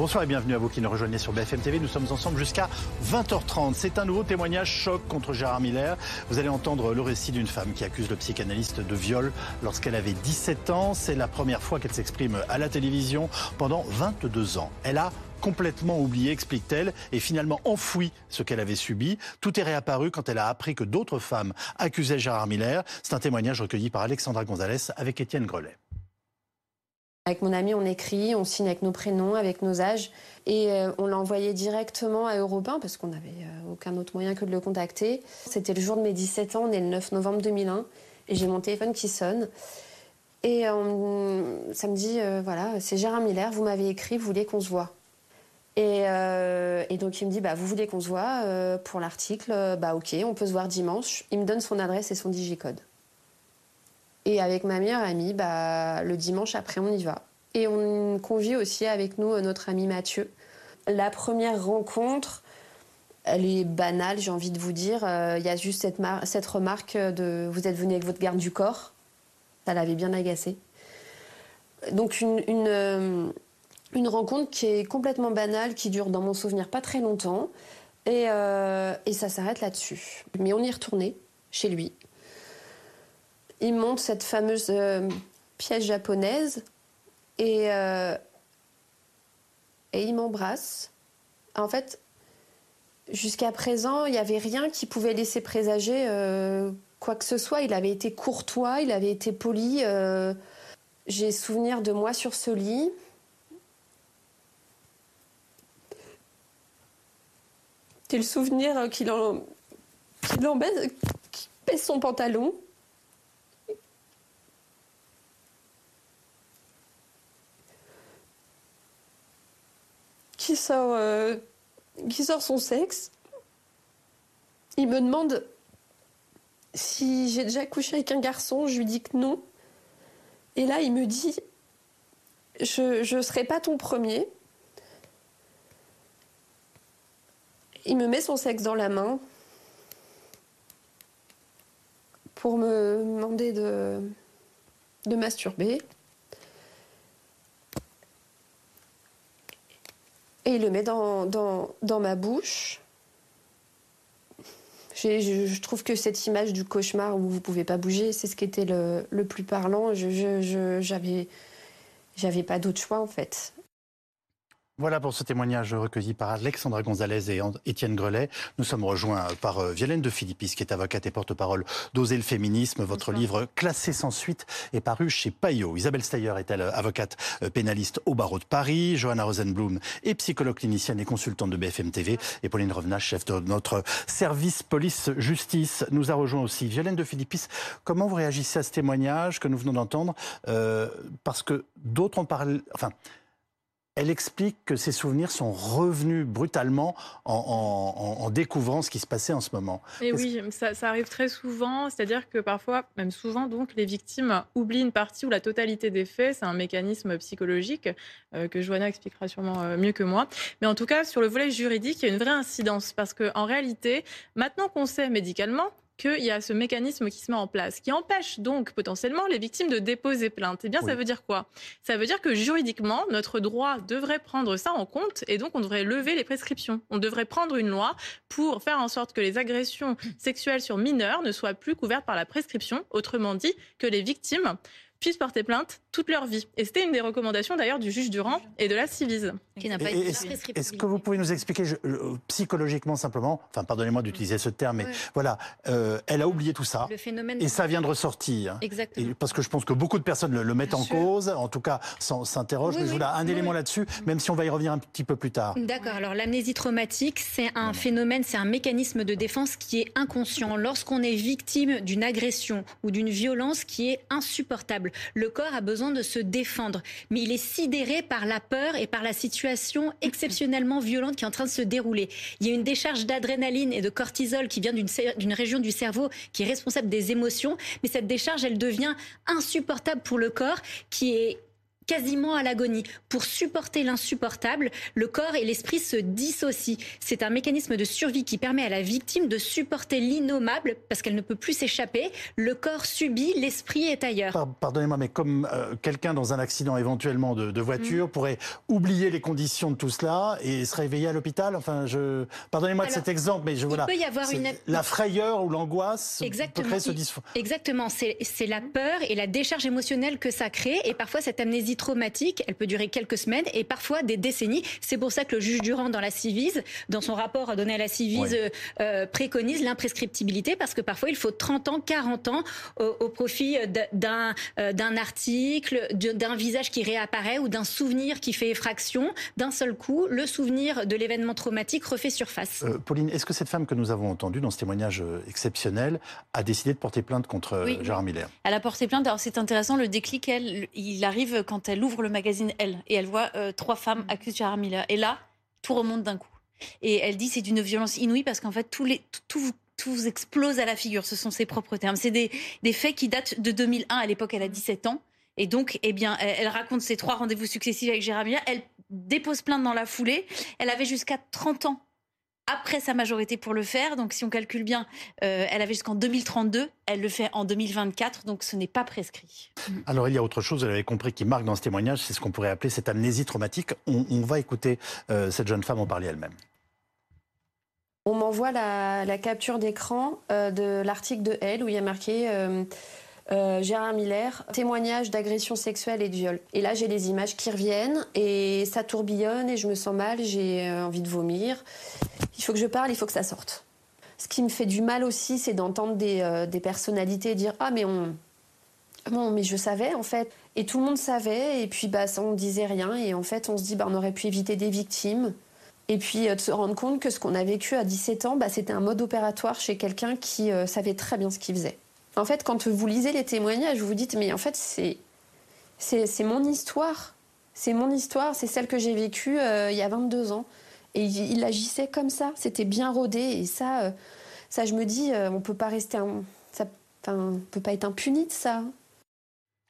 Bonsoir et bienvenue à vous qui nous rejoignez sur BFM TV. Nous sommes ensemble jusqu'à 20h30. C'est un nouveau témoignage choc contre Gérard Miller. Vous allez entendre le récit d'une femme qui accuse le psychanalyste de viol lorsqu'elle avait 17 ans. C'est la première fois qu'elle s'exprime à la télévision pendant 22 ans. Elle a complètement oublié, explique-t-elle, et finalement enfoui ce qu'elle avait subi. Tout est réapparu quand elle a appris que d'autres femmes accusaient Gérard Miller. C'est un témoignage recueilli par Alexandra Gonzalez avec Étienne Grelet. Avec mon ami, on écrit, on signe avec nos prénoms, avec nos âges. Et euh, on l'a envoyé directement à Europe 1 parce qu'on n'avait euh, aucun autre moyen que de le contacter. C'était le jour de mes 17 ans, on est le 9 novembre 2001. Et j'ai mon téléphone qui sonne. Et euh, ça me dit, voilà, c'est Gérard Miller, vous m'avez écrit, vous voulez qu'on se voit. Et, et, donc il me dit, bah, vous voulez qu'on se voit pour l'article Bah ok, on peut se voir dimanche. Il me donne son adresse et son digicode. Et avec ma meilleure amie, bah, le dimanche après, on y va. Et on convie aussi avec nous euh, notre ami Mathieu. La première rencontre, elle est banale, j'ai envie de vous dire. Euh, il y a juste cette, cette, remarque de vous êtes venu avec votre garde du corps. Ça l'avait bien agacé. Donc une, euh, une, rencontre qui est complètement banale, qui dure dans mon souvenir pas très longtemps. Et, et ça s'arrête là-dessus. Mais on y est retourné chez lui il monte cette fameuse euh, pièce japonaise et, euh, et il m'embrasse. En fait, jusqu'à présent, il n'y avait rien qui pouvait laisser présager euh, quoi que ce soit. Il avait été courtois, il avait été poli. J'ai souvenir de moi sur ce lit. J'ai le souvenir qu'il en, son pantalon? Qui sort, euh, qui sort son sexe. Il me demande si j'ai déjà couché avec un garçon. Je lui dis que non. Et là, il me dit Je ne serai pas ton premier. Il me met son sexe dans la main pour me demander de, de masturber. Et il le met dans, dans, dans ma bouche. Je, trouve que cette image du cauchemar où vous pouvez pas bouger, c'est ce qui était le, le plus parlant. Je, j'avais, j'avais pas d'autre choix en fait. Voilà pour ce témoignage recueilli par Alexandra Gonzalez et Étienne Grelet. Nous sommes rejoints par euh, Violaine de Philippis, qui est avocate et porte-parole d'Oser le féminisme. Votre livre Classé sans suite est paru chez Payot. Isabelle Steyer est-elle avocate euh, pénaliste au barreau de Paris. Johanna Rosenblum est psychologue clinicienne et consultante de BFM TV. Et Pauline Revenage, chef de notre service police-justice, nous a rejoint aussi. Violaine de Philippis, comment vous réagissez à ce témoignage que nous venons d'entendre euh, Parce que d'autres ont parlé... Enfin, elle explique que ses souvenirs sont revenus brutalement en, découvrant ce qui se passait en ce moment. Et oui, ça, arrive très souvent, c'est-à-dire que parfois, même souvent, donc, les victimes oublient une partie ou la totalité des faits. C'est un mécanisme psychologique euh, que Joanna expliquera sûrement euh, mieux que moi. Mais en tout cas, sur le volet juridique, il y a une vraie incidence parce qu'en réalité, maintenant qu'on sait médicalement qu'il y a ce mécanisme qui se met en place, qui empêche donc potentiellement les victimes de déposer plainte. Eh bien, ça veut dire quoi? Ça veut dire que juridiquement, notre droit devrait prendre ça en compte et donc on devrait lever les prescriptions. On devrait prendre une loi pour faire en sorte que les agressions sexuelles sur mineurs ne soient plus couvertes par la prescription. Autrement dit, que les victimes puissent porter plainte toute leur vie. Et c'était une des recommandations d'ailleurs du juge Durand et de la Civise. Est-ce que vous pouvez nous expliquer psychologiquement simplement, enfin pardonnez-moi d'utiliser ce terme, mais voilà, euh, elle a oublié tout ça et ça vient de ressortir. Exactement. parce que je pense que beaucoup de personnes le, mettent en cause, en tout cas s'interrogent. mais je voulais un élément là-dessus, même si on va y revenir un petit peu plus tard. D'accord. Alors l'amnésie traumatique, c'est un phénomène, c'est un mécanisme de défense qui est inconscient. Lorsqu'on est victime d'une agression ou d'une violence qui est insupportable, le corps a besoin de se défendre, mais il est sidéré par la peur et par la situation exceptionnellement violente qui est en train de se dérouler. Il y a une décharge d'adrénaline et de cortisol qui vient d'une région du cerveau qui est responsable des émotions, mais cette décharge, elle devient insupportable pour le corps qui est quasiment à l'agonie. Pour supporter l'insupportable, le corps et l'esprit se dissocient. C'est un mécanisme de survie qui permet à la victime de supporter l'innommable parce qu'elle ne peut plus s'échapper. Le corps subit, l'esprit est ailleurs. Pardonnez-moi, mais comme euh, quelqu'un dans un accident éventuellement de, voiture mm. pourrait oublier les conditions de tout cela et se réveiller à l'hôpital, enfin, je pardonnez-moi de cet exemple, mais je voilà. Il peut y avoir une la frayeur ou l'angoisse peut créer ce dysfonctionnement. Exactement, c'est la peur et la décharge émotionnelle que ça crée et parfois cette amnésie traumatique, elle peut durer quelques semaines et parfois des décennies. C'est pour ça que le juge Durand dans la Civise, dans son rapport donné à la Civise, euh, euh, préconise l'imprescriptibilité parce que parfois il faut 30 ans, 40 ans au, profit d'un euh, d'un article, d'un visage qui réapparaît ou d'un souvenir qui fait effraction. D'un seul coup, le souvenir de l'événement traumatique refait surface. Pauline, est-ce que cette femme que nous avons entendue dans ce témoignage exceptionnel a décidé de porter plainte contre Gérard Miller? Elle a porté plainte. Alors c'est intéressant, le déclic, elle, il arrive quand elle ouvre le magazine Elle et elle voit trois femmes mm. accusent Gérard Miller. Et là, tout remonte d'un coup. Et elle dit c'est d'une violence inouïe parce qu'en fait, tous les, tout, tout vous explose à la figure. Ce sont ses propres termes. C'est des, des faits qui datent de 2001. À l'époque, elle a 17 ans. Et donc, eh bien, elle, raconte ses trois rendez-vous successifs avec Gérard Miller. Elle dépose plainte dans la foulée. Elle avait jusqu'à 30 ans après sa majorité pour le faire. Donc, si on calcule bien, euh, elle avait jusqu'en 2032. Elle le fait en 2024. Donc, ce n'est pas prescrit. Alors, il y a autre chose, vous l'avez compris, qui marque dans ce témoignage. C'est ce qu'on pourrait appeler cette amnésie traumatique. On, va écouter euh, cette jeune femme en parler elle-même. On m'envoie la, capture d'écran euh, de l'article de Elle où il y a marqué euh, euh, Gérard Miller, témoignage d'agression sexuelle et de viol. Et là, j'ai les images qui reviennent et ça tourbillonne et je me sens mal, j'ai envie de vomir. Il faut que je parle, il faut que ça sorte. Ce qui me fait du mal aussi, c'est d'entendre des, des, personnalités dire Ah, mais on. Bon, mais je savais en fait. Et tout le monde savait, et puis bah, on disait rien, et en fait, on se dit bah, On aurait pu éviter des victimes. Et puis euh, de se rendre compte que ce qu'on a vécu à 17 ans, bah, c'était un mode opératoire chez quelqu'un qui euh, savait très bien ce qu'il faisait. En fait, quand vous lisez les témoignages, vous vous dites, mais en fait, c'est, mon histoire. C'est mon histoire, c'est celle que j'ai vécue euh, il y a 22 ans. Et il, agissait comme ça, c'était bien rodé. Et ça, ça je me dis, on peut pas rester... ça, peut pas être impuni de ça.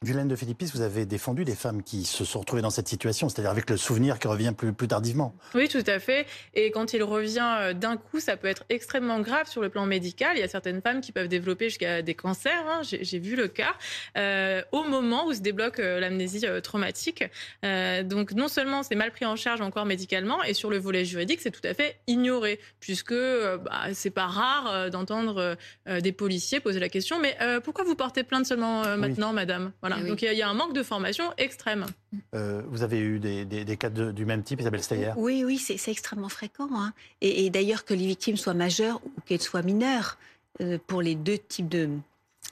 Violaine de Philippis, vous avez défendu des femmes qui se sont retrouvées dans cette situation, c'est-à-dire avec le souvenir qui revient plus, plus tardivement. Oui, tout à fait. Et quand il revient euh, d'un coup, ça peut être extrêmement grave sur le plan médical. Il y a certaines femmes qui peuvent développer jusqu'à des cancers. Hein. J'ai vu le cas euh, au moment où se débloque euh, l'amnésie traumatique. donc non seulement c'est mal pris en charge encore médicalement, et sur le volet juridique, c'est tout à fait ignoré, puisque bah, c'est pas rare d'entendre des policiers poser la question. Mais pourquoi vous portez plainte seulement maintenant, madame? Eh Donc il y, a un manque de formation extrême. Euh, vous avez eu des, cas du même type, Isabelle Steyer? Oui, oui, c'est extrêmement fréquent. Hein. Et, d'ailleurs que les victimes soient majeures ou qu'elles soient mineures, euh, pour les deux types de,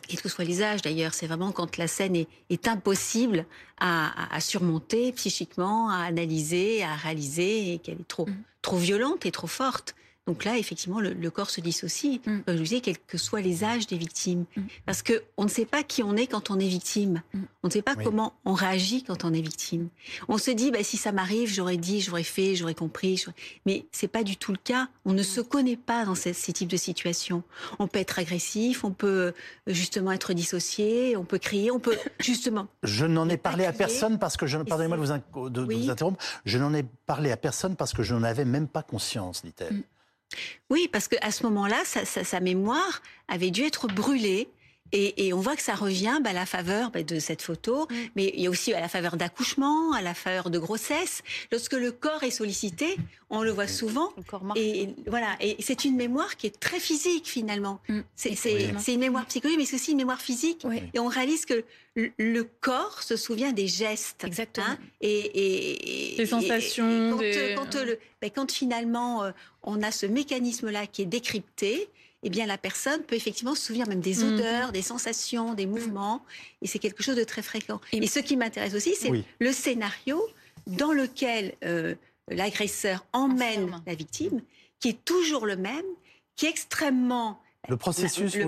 quels que soient les âges d'ailleurs, c'est vraiment quand la scène est, impossible à, surmonter psychiquement, à analyser, à réaliser, et qu'elle est trop, mm. trop violente et trop forte. Donc là, effectivement, le, corps se dissocie, mm. je disais, quels que soient les âges des victimes. Mm. Parce qu'on ne sait pas qui on est quand on est victime. Mm. On ne sait pas comment on réagit quand on est victime. On se dit, bah, si ça m'arrive, j'aurais dit, j'aurais fait, j'aurais compris. Mais c'est pas du tout le cas. On ne se connaît pas dans ces, types de situations. On peut être agressif, on peut euh, justement être dissocié, on peut crier, on peut justement. Je n'en ai parlé à personne parce que je, pardonnez-moi de, vous, de vous interrompre, je n'en ai parlé à personne parce que je n'en avais même pas conscience, dit-elle. Oui, parce qu'à ce moment-là, sa, mémoire avait dû être brûlée. Et, on voit que ça revient bah, à la faveur bah, de cette photo, mm. mais il y a aussi à la faveur d'accouchement, à la faveur de grossesse. Lorsque le corps est sollicité, on le voit souvent. et voilà, et c'est une mémoire qui est très physique finalement. Mm. C'est une mémoire psychologique, mais c'est aussi une mémoire physique. Et on réalise que le corps se souvient des gestes. Exactement. Hein, et, des sensations. quand, le, ben, quand, finalement euh, on a ce mécanisme-là qui est décrypté, eh bien la personne peut effectivement se souvenir même des mhm. odeurs, des sensations, des mouvements, et c'est quelque chose de très fréquent. Et, ce qui m'intéresse aussi, c'est le scénario dans lequel euh, l'agresseur emmène la victime, qui est toujours le même, qui est extrêmement Le processus, Le,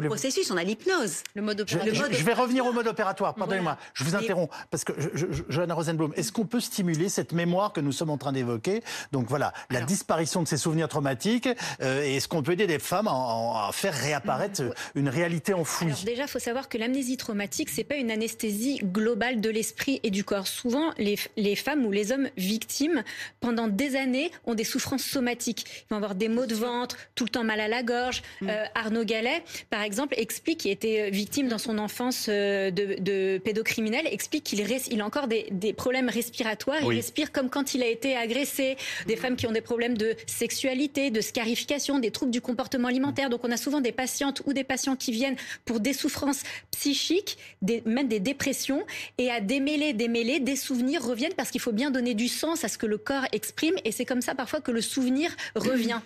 on a l'hypnose. Le mode Je, opératoire. je- je vais revenir au mode opératoire, pardonnez-moi, Voilà. je vous interromps, parce que, je- Johanna Rosenblum, est-ce qu'on peut stimuler cette mémoire que nous sommes en train d'évoquer Donc voilà, la Alors. disparition de ces souvenirs traumatiques, euh, et est-ce qu'on peut aider des femmes à, faire réapparaître une réalité enfouie Alors déjà, il faut savoir que l'amnésie traumatique, c'est pas une anesthésie globale de l'esprit et du corps. Souvent, les, les femmes ou les hommes victimes, pendant des années, ont des souffrances somatiques. Ils vont avoir des maux de ventre, tout le temps mal à la gorge. Euh, Arnaud Gallet, par exemple, explique, qui était victime dans son enfance euh, de, de pédocriminels, explique qu'il il a encore des, des problèmes respiratoires. Oui. Il respire comme quand il a été agressé. Des femmes qui ont des problèmes de sexualité, de scarification, des troubles du comportement alimentaire. Donc on a souvent des patientes ou des patients qui viennent pour des souffrances psychiques, des, même des dépressions, et à démêler, démêler, des souvenirs reviennent parce qu'il faut bien donner du sens à ce que le corps exprime, et c'est comme ça parfois que le souvenir revient.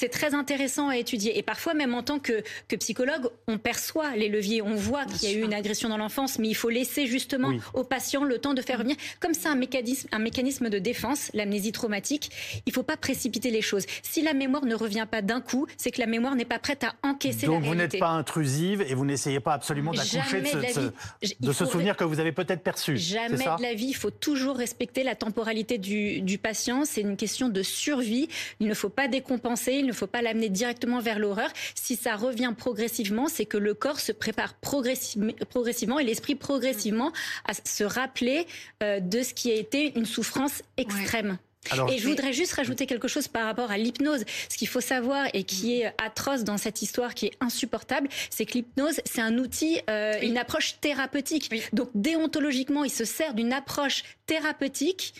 C'est très intéressant à étudier. Et parfois, même en tant que, que psychologue, on perçoit les leviers, on voit qu'il y a eu une agression dans l'enfance, mais il faut laisser justement Oui. au patient le temps de faire revenir. Comme c'est un mécanisme, un mécanisme de défense, l'amnésie traumatique, il faut pas précipiter les choses. Si la mémoire ne revient pas d'un coup, c'est que la mémoire n'est pas prête à encaisser Donc la vous réalité. n'êtes pas intrusive et vous n'essayez pas absolument d'accoucher de ce, de ce- de souvenir que vous avez peut-être perçu. Jamais ça? de la vie, il faut toujours respecter la temporalité du, du patient. C'est une question de survie. Il ne faut pas décompenser, ne faut pas l'amener directement vers l'horreur. Si ça revient progressivement, c'est que le corps se prépare progressi- progressivement et l'esprit progressivement à se rappeler euh, de ce qui a été une souffrance extrême. Alors, Et je voudrais juste rajouter quelque chose par rapport à l'hypnose. Ce qu'il faut savoir et qui est atroce dans cette histoire, qui est insupportable, c'est que l'hypnose, c'est un outil, euh, une approche thérapeutique. Donc déontologiquement, il se sert d'une approche thérapeutique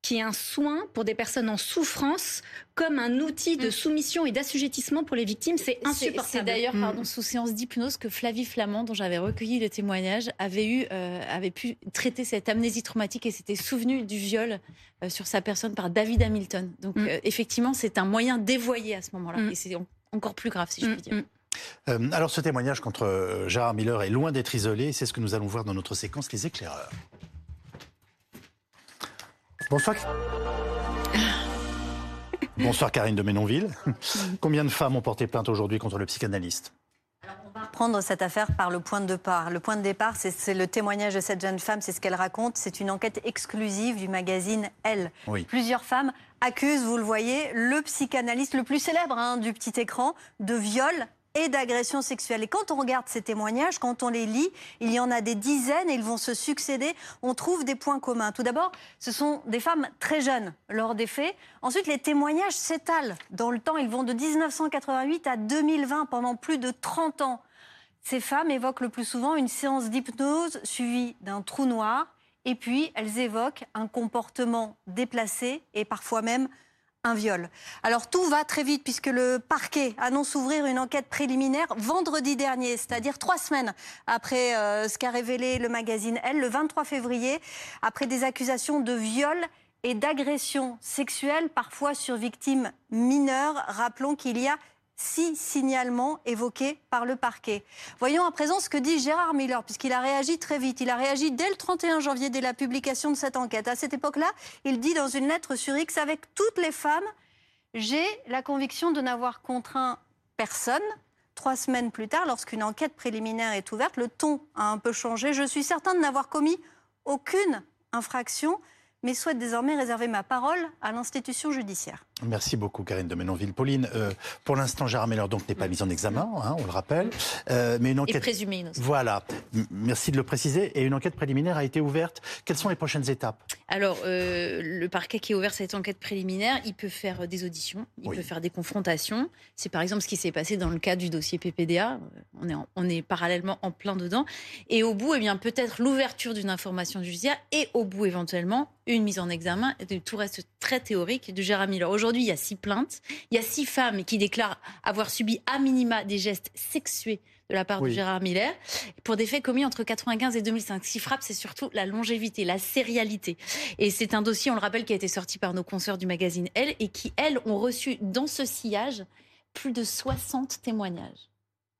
qui est un soin pour des personnes en souffrance, comme un outil de soumission et d'assujettissement pour les victimes. C'est insupportable. C'est d'ailleurs pardon, sous séance d'hypnose que Flavie Flamand, dont j'avais recueilli le témoignage, avait, eu, euh, avait pu traiter cette amnésie traumatique et s'était souvenu du viol euh, sur sa personne par David Hamilton. Donc Mm. euh, effectivement, c'est un moyen dévoyé à ce moment-là. Mm. Et c'est en- encore plus grave, si je Mm, puis dire. mm. Euh, alors ce témoignage contre Gérard Miller est loin d'être isolé, c'est ce que nous allons voir dans notre séquence Les éclaireurs. Bonsoir. Bonsoir Karine de Ménonville. Combien de femmes ont porté plainte aujourd'hui contre le psychanalyste prendre cette affaire par le point de départ. Le point de départ, c'est- c'est le témoignage de cette jeune femme, c'est ce qu'elle raconte. C'est une enquête exclusive du magazine Elle. Oui. Plusieurs femmes accusent, vous le voyez, le psychanalyste le plus célèbre hein, du petit écran de viol et d'agression sexuelle. Et quand on regarde ces témoignages, quand on les lit, il y en a des dizaines et ils vont se succéder. On trouve des points communs. Tout d'abord, ce sont des femmes très jeunes lors des faits. Ensuite, les témoignages s'étalent dans le temps. Ils vont de 1988 à 2020 pendant plus de 30 ans. Ces femmes évoquent le plus souvent une séance d'hypnose suivie d'un trou noir. Et puis, elles évoquent un comportement déplacé et parfois même un viol. Alors tout va très vite puisque le parquet annonce ouvrir une enquête préliminaire vendredi dernier, c'est-à-dire trois semaines après euh, ce qu'a révélé le magazine Elle, le 23 février, après des accusations de viol et d'agression sexuelle, parfois sur victimes mineures. Rappelons qu'il y a six signalements évoqués par le parquet. Voyons à présent ce que dit Gérard Miller, puisqu'il a réagi très vite. Il a réagi dès le 31 janvier, dès la publication de cette enquête. À cette époque-là, il dit dans une lettre sur X, avec toutes les femmes, j'ai la conviction de n'avoir contraint personne. Trois semaines plus tard, lorsqu'une enquête préliminaire est ouverte, le ton a un peu changé. Je suis certain de n'avoir commis aucune infraction, mais souhaite désormais réserver ma parole à l'institution judiciaire. Merci beaucoup Karine de Ménonville. Pauline, euh, pour l'instant Gérard Miller donc n'est pas mis en examen, hein, on le rappelle, Euh, mais une Et enquête... présumé innocent. Voilà, merci de le préciser. Et une enquête préliminaire a été ouverte. Quelles sont les prochaines étapes? Alors, euh, le parquet qui a ouvert cette enquête préliminaire, il peut faire euh, des auditions, il Oui. peut faire des confrontations. C'est par exemple ce qui s'est passé dans le cas du dossier PPDA. Euh, On est, en- on est parallèlement en plein dedans. Et au bout, eh bien, peut-être l'ouverture d'une information judiciaire et au bout, éventuellement, une mise en examen. Et tout reste très théorique de Gérard Miller. Aujourd'hui, il y a six plaintes. Il y a six femmes qui déclarent avoir subi à minima des gestes sexués de la part Oui. de Gérard Miller pour des faits commis entre 95 et 2005. Ce qui frappe, c'est surtout la longévité, la sérialité. Et c'est un dossier, on le rappelle, qui a été sorti par nos consoeurs du magazine Elle et qui, elles, ont reçu dans ce sillage plus de 60 témoignages.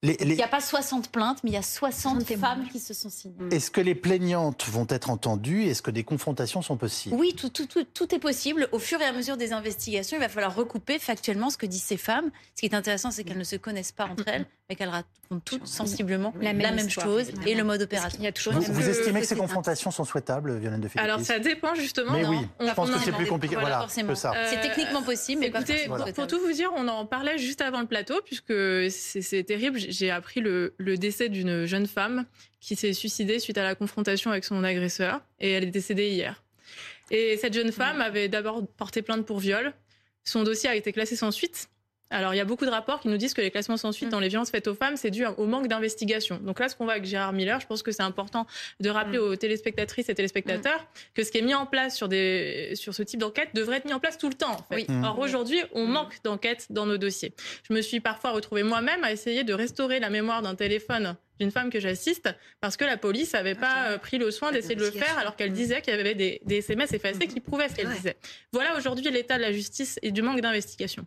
Les- Il n'y a pas 60 plaintes, mais il y a 60 60 femmes qui se sont signées. Est-ce que les plaignantes vont être entendues Est-ce que des confrontations sont possibles? Oui, tout, tout, tout, tout est possible. Au fur et à mesure des investigations, il va falloir recouper factuellement ce que disent ces femmes. Ce qui est intéressant, c'est qu'elles ne se connaissent pas entre elles. Mais qu'elles racontent toutes sensiblement La la même chose évidemment. et le mode Il opératoire. y a toujours Vous, une- vous que- estimez que ces confrontations sont souhaitables, Violaine de Philippis Alors ça dépend justement. Mais non. oui, je Pas pense que c'est plus compliqué. Voilà, Voilà, forcément. que ça. Euh, C'est techniquement possible, mais Écoutez, pour, tout vous dire, on en parlait juste avant le plateau, puisque c'est c'est terrible. J'ai appris le, le décès d'une jeune femme qui s'est suicidée suite à la confrontation avec son agresseur, et elle est décédée hier. Et cette jeune femme avait d'abord porté plainte pour viol. Son dossier a été classé sans suite. Alors, il y a beaucoup de rapports qui nous disent que les classements sans suite dans les violences faites aux femmes, c'est dû au manque d'investigation. Donc là, ce qu'on voit avec Gérard Miller, je pense que c'est important de rappeler aux téléspectatrices et téléspectateurs que ce qui est mis en place sur, des, sur ce type d'enquête devrait être mis en place tout le temps. En fait. Oui. Mm. Or, aujourd'hui, on manque d'enquêtes dans nos dossiers. Je me suis parfois retrouvée moi-même à essayer de restaurer la mémoire d'un téléphone d'une femme que j'assiste parce que la police n'avait pas euh, pris le soin d'essayer de le faire alors qu'elle disait qu'il y avait des, des SMS effacés qui prouvaient ce qu'elle Ouais. disait. Voilà aujourd'hui l'état de la justice et du manque d'investigation.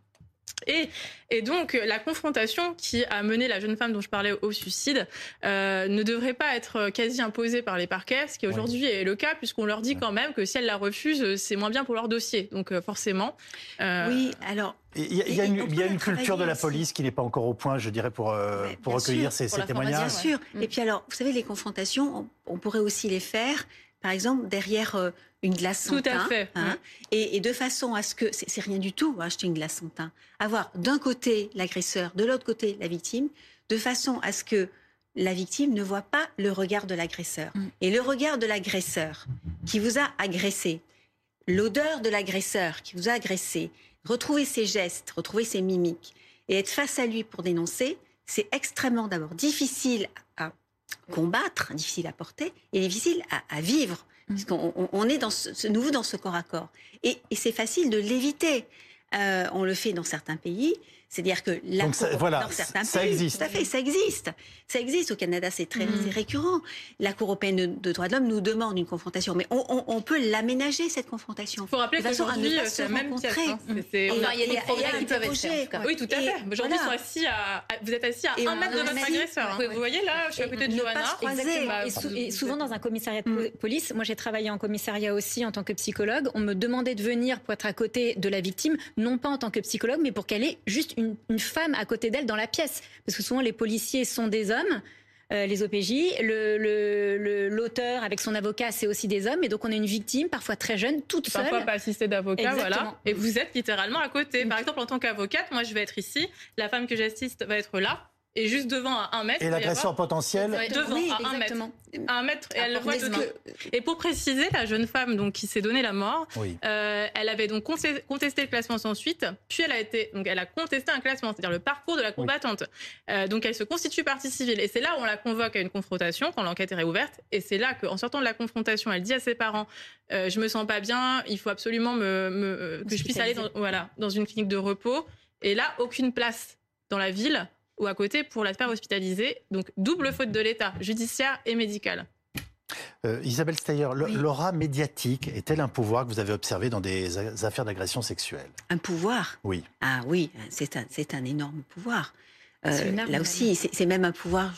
Et, et donc, la confrontation qui a mené la jeune femme dont je parlais au suicide euh, ne devrait pas être quasi imposée par les parquets, ce qui aujourd'hui est le cas, puisqu'on leur dit quand même que si elles la refusent, c'est moins bien pour leur dossier. Donc, euh, forcément. euh, Oui, alors Il y a, il y a Et- une, et on il y a peut une culture de la aussi. police qui n'est pas encore au point, je dirais, pour, euh, recueillir sûr, ces, pour ces témoignages. Bien sûr. Mm. Et puis alors, vous savez, les confrontations, on, on pourrait aussi les faire, par exemple, derrière euh, une glace sans Tout à teint, fait, hein, et, et de façon à ce que, c'est rien du tout, acheter une glace sans teint, avoir d'un côté l'agresseur, de l'autre côté la victime, de façon à ce que la victime ne voit pas le regard de l'agresseur. Mm. Et le regard de l'agresseur qui vous a agressé, l'odeur de l'agresseur qui vous a agressé, retrouver ses gestes, retrouver ses mimiques et être face à lui pour dénoncer, c'est extrêmement d'abord difficile à combattre, difficile à porter et difficile à, à vivre. Parce qu'on on- est dans ce, nouveau dans ce corps à corps. Et, et c'est facile de l'éviter. Euh, on le fait dans certains pays. C'est-à-dire que la Donc ça- Cour- voilà, dans certains ça pays, existe. tout à fait, ça existe. Ça existe au Canada, c'est très Mm. c'est récurrent. La Cour européenne de, de droits de l'homme nous demande une confrontation, mais on, on- on peut l'aménager cette confrontation. Il faut rappeler qu'aujourd'hui, pas c'est même pièce. rencontrer. hein. Et- il y a des à qui peuvent être faits. Oui, tout à fait. Aujourd'hui, voilà. à, à- vous êtes assis à Et un mètre de votre agresseur. hein. Vous voyez là, je suis à côté de Johanna. Et, souvent dans un commissariat de Mm. po- police, moi j'ai travaillé en commissariat aussi en tant que psychologue, on me demandait de venir pour être à côté de la victime, non pas en tant que psychologue, mais pour qu'elle ait juste une, une femme à côté d'elle dans la pièce. Parce que souvent les policiers sont des hommes. euh, les OPJ, le- le- le- l'auteur avec son avocat, c'est aussi des hommes, et donc on a une victime, parfois très jeune, toute seule. Parfois pas assisté d'avocat, voilà. Et vous êtes littéralement à côté. Par exemple, en tant qu'avocate, moi je vais être ici, la femme que j'assiste va être là, et juste devant à un mètre. Et l'agresseur potentiel, devant Oui, à un mètre. Exactement. À un mètre, et elle le voit Parce de que- Et pour préciser, la jeune femme donc qui s'est donné la mort, oui. euh, elle avait donc contesté, le classement sans suite, puis elle a été donc elle a contesté un classement, c'est-à-dire le parcours de la combattante. Euh, donc elle se constitue partie civile et c'est là où on la convoque à une confrontation quand l'enquête est réouverte et c'est là qu'en sortant de la confrontation, elle dit à ses parents euh, je me sens pas bien, il faut absolument me, me- euh, que je puisse aller dans, voilà dans une clinique de repos et là aucune place dans la ville ou à côté pour la faire hospitaliser. Donc double faute de l'État, judiciaire et médicale. Euh, Isabelle Steyer, Oui. l'aura médiatique est-elle un pouvoir que vous avez observé dans des affaires d'agression sexuelle? Un pouvoir? Oui. Ah oui, c'est un, c'est un énorme pouvoir. Euh, là aussi, c'est c'est même un pouvoir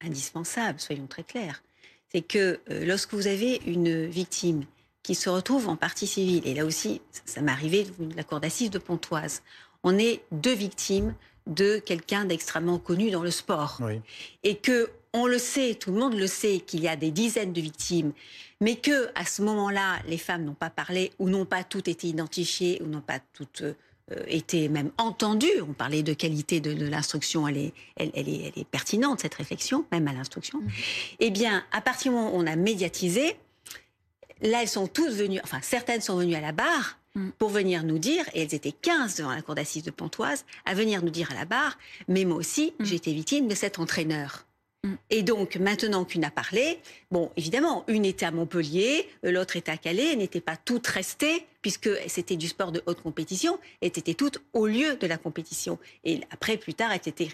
indispensable, soyons très clairs. C'est que euh, lorsque vous avez une victime qui se retrouve en partie civile, et là aussi, ça, ça m'est arrivé de la cour d'assises de Pontoise, on est deux victimes de quelqu'un d'extrêmement connu dans le sport oui. et que on le sait, tout le monde le sait qu'il y a des dizaines de victimes, mais que à ce moment-là, les femmes n'ont pas parlé ou n'ont pas toutes été identifiées ou n'ont pas toutes euh, été même entendues. On parlait de qualité de, de l'instruction, elle est, elle, elle est, elle est pertinente cette réflexion, même à l'instruction. Eh bien, à partir du moment où on a médiatisé, là, elles sont toutes venues, enfin certaines sont venues à la barre Mm. pour venir nous dire, et elles étaient 15 devant la cour d'assises de Pontoise, à venir nous dire à la barre, mais moi aussi, Mm. j'ai été victime de cet entraîneur. Mm. Et donc, maintenant qu'une a parlé, bon, évidemment, une était à Montpellier, l'autre était à Calais, elles n'étaient pas toutes restées, puisque c'était du sport de haute compétition, elles étaient toutes au lieu de la compétition. Et après, plus tard, elles étaient.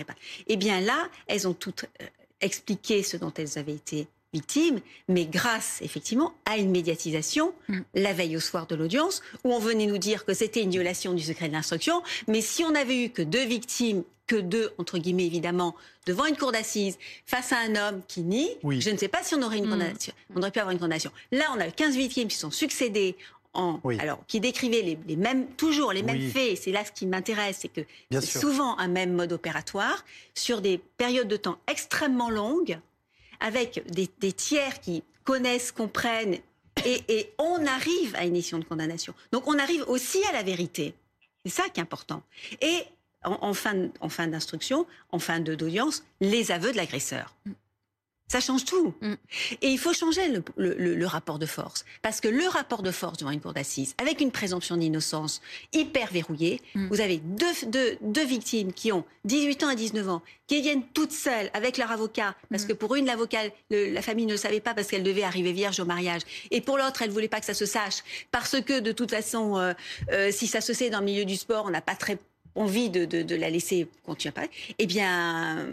Eh bien là, elles ont toutes euh, expliqué ce dont elles avaient été victimes, mais grâce, effectivement, à une médiatisation, Mm. la veille au soir de l'audience, où on venait nous dire que c'était une violation du secret de l'instruction, mais si on avait eu que deux victimes, que deux, entre guillemets, évidemment, devant une cour d'assises, face à un homme qui nie, Oui. je ne sais pas si on aurait une Mm. condamnation. On aurait pu avoir une condamnation. Là, on a 15 victimes qui sont succédées en, Oui. alors qui décrivait les, les mêmes, toujours les mêmes Oui. faits. C'est là ce qui m'intéresse, c'est que c'est souvent un même mode opératoire sur des périodes de temps extrêmement longues, avec des, tiers qui connaissent, comprennent, et, on arrive à une mission de condamnation. Donc on arrive aussi à la vérité. C'est ça qui est important. Et en, fin, en fin d'instruction, en fin d'audience, les aveux de l'agresseur. Ça change tout. Mm. Et il faut changer le, le- le- le rapport de force. Parce que le rapport de force devant une cour d'assises, avec une présomption d'innocence hyper verrouillée, Mm. vous avez deux, deux- deux victimes qui ont 18 ans à 19 ans, qui viennent toutes seules avec leur avocat, parce Mm. que pour une, l'avocat, la famille ne le savait pas parce qu'elle devait arriver vierge au mariage. Et pour l'autre, elle voulait pas que ça se sache, parce que de toute façon, euh, euh, si ça se sait dans le milieu du sport, on n'a pas très envie de, de- de la laisser continuer à parler. Eh bien,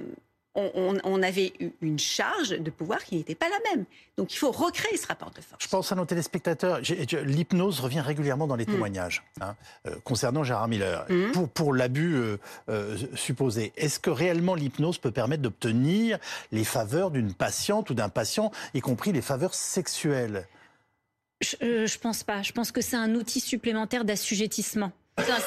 on, on- on avait eu une charge de pouvoir qui n'était pas la même. Donc il faut recréer ce rapport de force. Je pense à nos téléspectateurs. L'hypnose revient régulièrement dans les Mm. témoignages hein, euh, concernant Gérard Miller. Mm. Pour, pour l'abus euh, euh, supposé, est-ce que réellement l'hypnose peut permettre d'obtenir les faveurs d'une patiente ou d'un patient, y compris les faveurs sexuelles? Je, je pense pas. Je pense que c'est un outil supplémentaire d'assujettissement.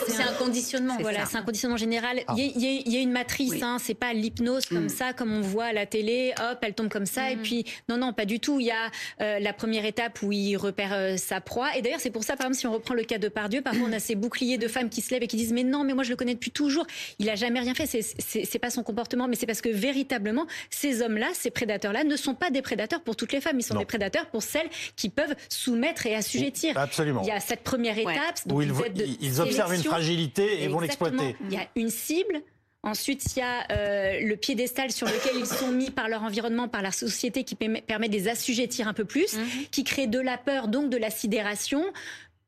C'est un, conditionnement. Voilà, c'est un conditionnement général. Ah. Il y, a- il y une matrice, Oui. hein, c'est pas l'hypnose comme Mm. ça, comme on voit à la télé, hop, elle tombe comme ça, et Mhm. puis non, non, pas du tout. Il y a euh, la première étape où il repère euh, sa proie. Et d'ailleurs, c'est pour ça, par exemple, si on reprend le cas de Pardieu, parfois on a ces boucliers de femmes qui se lèvent et qui disent mais non, mais moi je le connais depuis toujours. Il a jamais rien fait. C'est- pas son comportement, mais c'est parce que véritablement, ces hommes-là, ces prédateurs-là, ne sont pas des prédateurs pour toutes les femmes. Ils sont Non. des prédateurs pour celles qui peuvent soumettre et assujettir. Absolument. Il y a cette première Ouais. étape. Où ils observent une fragilité et vont l'exploiter. Il y a une cible. Ensuite, il y a euh, le piédestal sur lequel ils sont mis par leur environnement, par la société, qui permet permet de les assujettir un peu plus, Mhm. qui crée de la peur, donc de la sidération.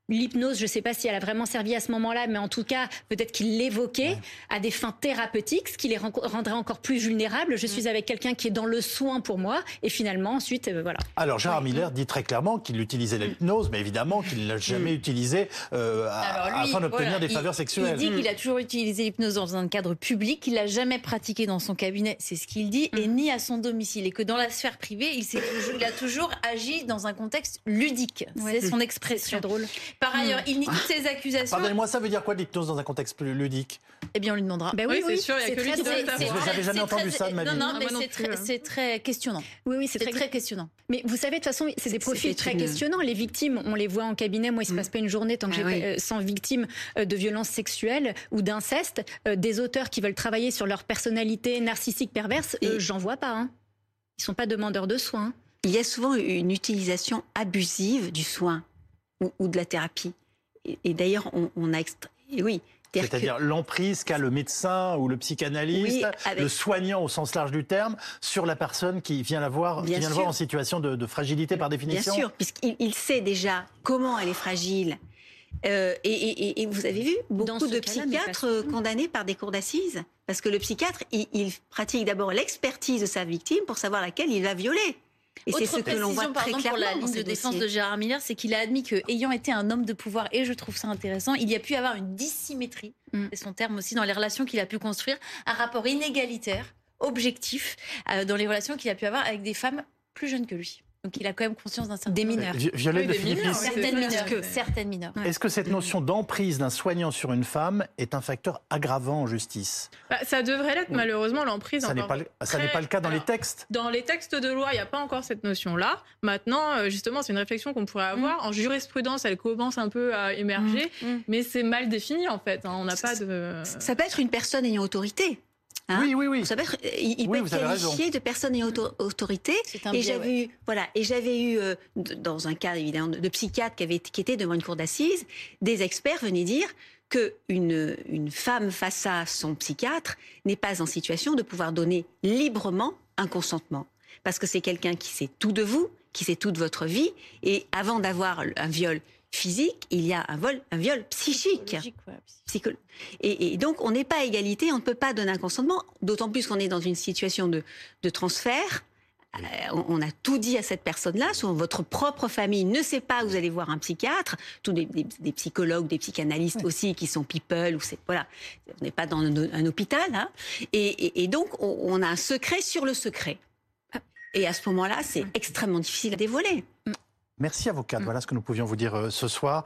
L'hypnose, je ne sais pas si elle a vraiment servi à ce moment-là, mais en tout cas, peut-être qu'il l'évoquait Ouais. à des fins thérapeutiques, ce qui les ren- rendrait encore plus vulnérables. Je suis avec quelqu'un qui est dans le soin pour moi, et finalement, ensuite, euh, voilà. Alors Gérard Miller dit très clairement qu'il utilisait l'hypnose, mais évidemment qu'il ne l'a jamais utilisé euh, afin d'obtenir voilà, des il- faveurs sexuelles. Il dit qu'il a toujours utilisé l'hypnose dans un cadre public, qu'il l'a jamais pratiqué dans son cabinet, c'est ce qu'il dit, et ni à son domicile. Et que dans la sphère privée, il, s'est toujours, il a toujours agi dans un contexte ludique. Ouais. C'est son expression. drôle. Par ailleurs, il nie toutes ces accusations. Pardonnez-moi, ça veut dire quoi de l'hypnose dans un contexte plus ludique? Eh bien, on lui demandera. Ben oui, Oui, c'est oui, sûr, il y a que lui très qui doit drôle. le savoir. C'est j'avais très- jamais entendu très- ça de ma Non, vie. non, Ah, mais moi non c'est plus, très, hein. c'est très questionnant. Oui, oui, c'est très, très questionnant. Mais vous savez, de toute façon, c'est des profils très questionnants. Les victimes, on les voit en cabinet. Moi, il se Mm. passe pas une journée tant que Ah j'ai oui. pas- euh, sans victimes euh, de violences sexuelles ou d'inceste. Euh, des auteurs qui veulent travailler sur leur personnalité narcissique perverse, j'en vois pas. Hein. Ils sont pas demandeurs de soins. Il y a souvent une utilisation abusive du soin ou, ou de la thérapie. Et, et d'ailleurs, on, on a extra... et oui. c'est-à-dire que- l'emprise qu'a le médecin ou le psychanalyste, Oui, avec- le soignant au sens large du terme, sur la personne qui vient la voir, qui Bien vient le voir en situation de, de fragilité par Bien définition. sûr, puisqu'il il sait déjà comment elle est fragile. Euh, et, et- et- et vous avez vu beaucoup de psychiatres pas euh, condamnés par des cours d'assises. Parce que le psychiatre, il, il pratique d'abord l'expertise de sa victime pour savoir laquelle il va violer. Et c'est ce que l'on voit très clairement pour la ligne de défense de Gérard Miller, c'est qu'il a admis que, ayant été un homme de pouvoir, et je trouve ça intéressant, il y a pu avoir une dissymétrie, Mm. c'est son terme aussi, dans les relations qu'il a pu construire, un rapport inégalitaire, objectif, euh, dans les relations qu'il a pu avoir avec des femmes plus jeunes que lui. Donc il a quand même conscience d'un certain Des nombre- mineurs. Vi- Violette Oui, de des mineurs, Philippis, oui. Certaines mineures. ça, que c'est- certaines mineures. est-ce que cette notion d'emprise d'un soignant sur une femme est un facteur aggravant en justice? Bah, ça devrait l'être, Oui. malheureusement, l'emprise. Ça n'est pas, le- ça n'est très- pas le cas dans les textes? Dans les textes de loi, il n'y a pas encore cette notion-là. Maintenant, euh, justement, c'est une réflexion qu'on pourrait avoir. En jurisprudence, elle commence un peu à émerger, Mm. Mm. mais c'est mal défini en fait. hein. On n'a pas de. Ça peut être une personne ayant autorité. Hein oui, oui, oui. Ça peut être, il Oui, peut vous être qualifié de personne ayant auto- autorité. C'est un Et j'avais ouais. eu, voilà, et j'avais eu euh, dans un cas évidemment de, de psychiatre qui avait qui était devant une cour d'assises, des experts venaient dire que une, une femme face à son psychiatre n'est pas en situation de pouvoir donner librement un consentement, parce que c'est quelqu'un qui sait tout de vous, qui sait tout de votre vie, et avant d'avoir un viol physique, il y a un, vol, un viol psychique. Psychologique, ouais. Psycho- Et, et donc, on n'est pas à égalité, on ne peut pas donner un consentement, d'autant plus qu'on est dans une situation de, de transfert. Euh, on, on a tout dit à cette personne-là, votre propre famille ne sait pas que vous allez voir un psychiatre, tous des, des- des psychologues, des psychanalystes aussi qui sont people, ou c'est voilà, on n'est pas dans un, un hôpital, hein. et, et- et donc on, on a un secret sur le secret. Et à ce moment-là, c'est extrêmement difficile à dévoiler. Merci avocate. Voilà ce que nous pouvions vous dire euh, ce soir.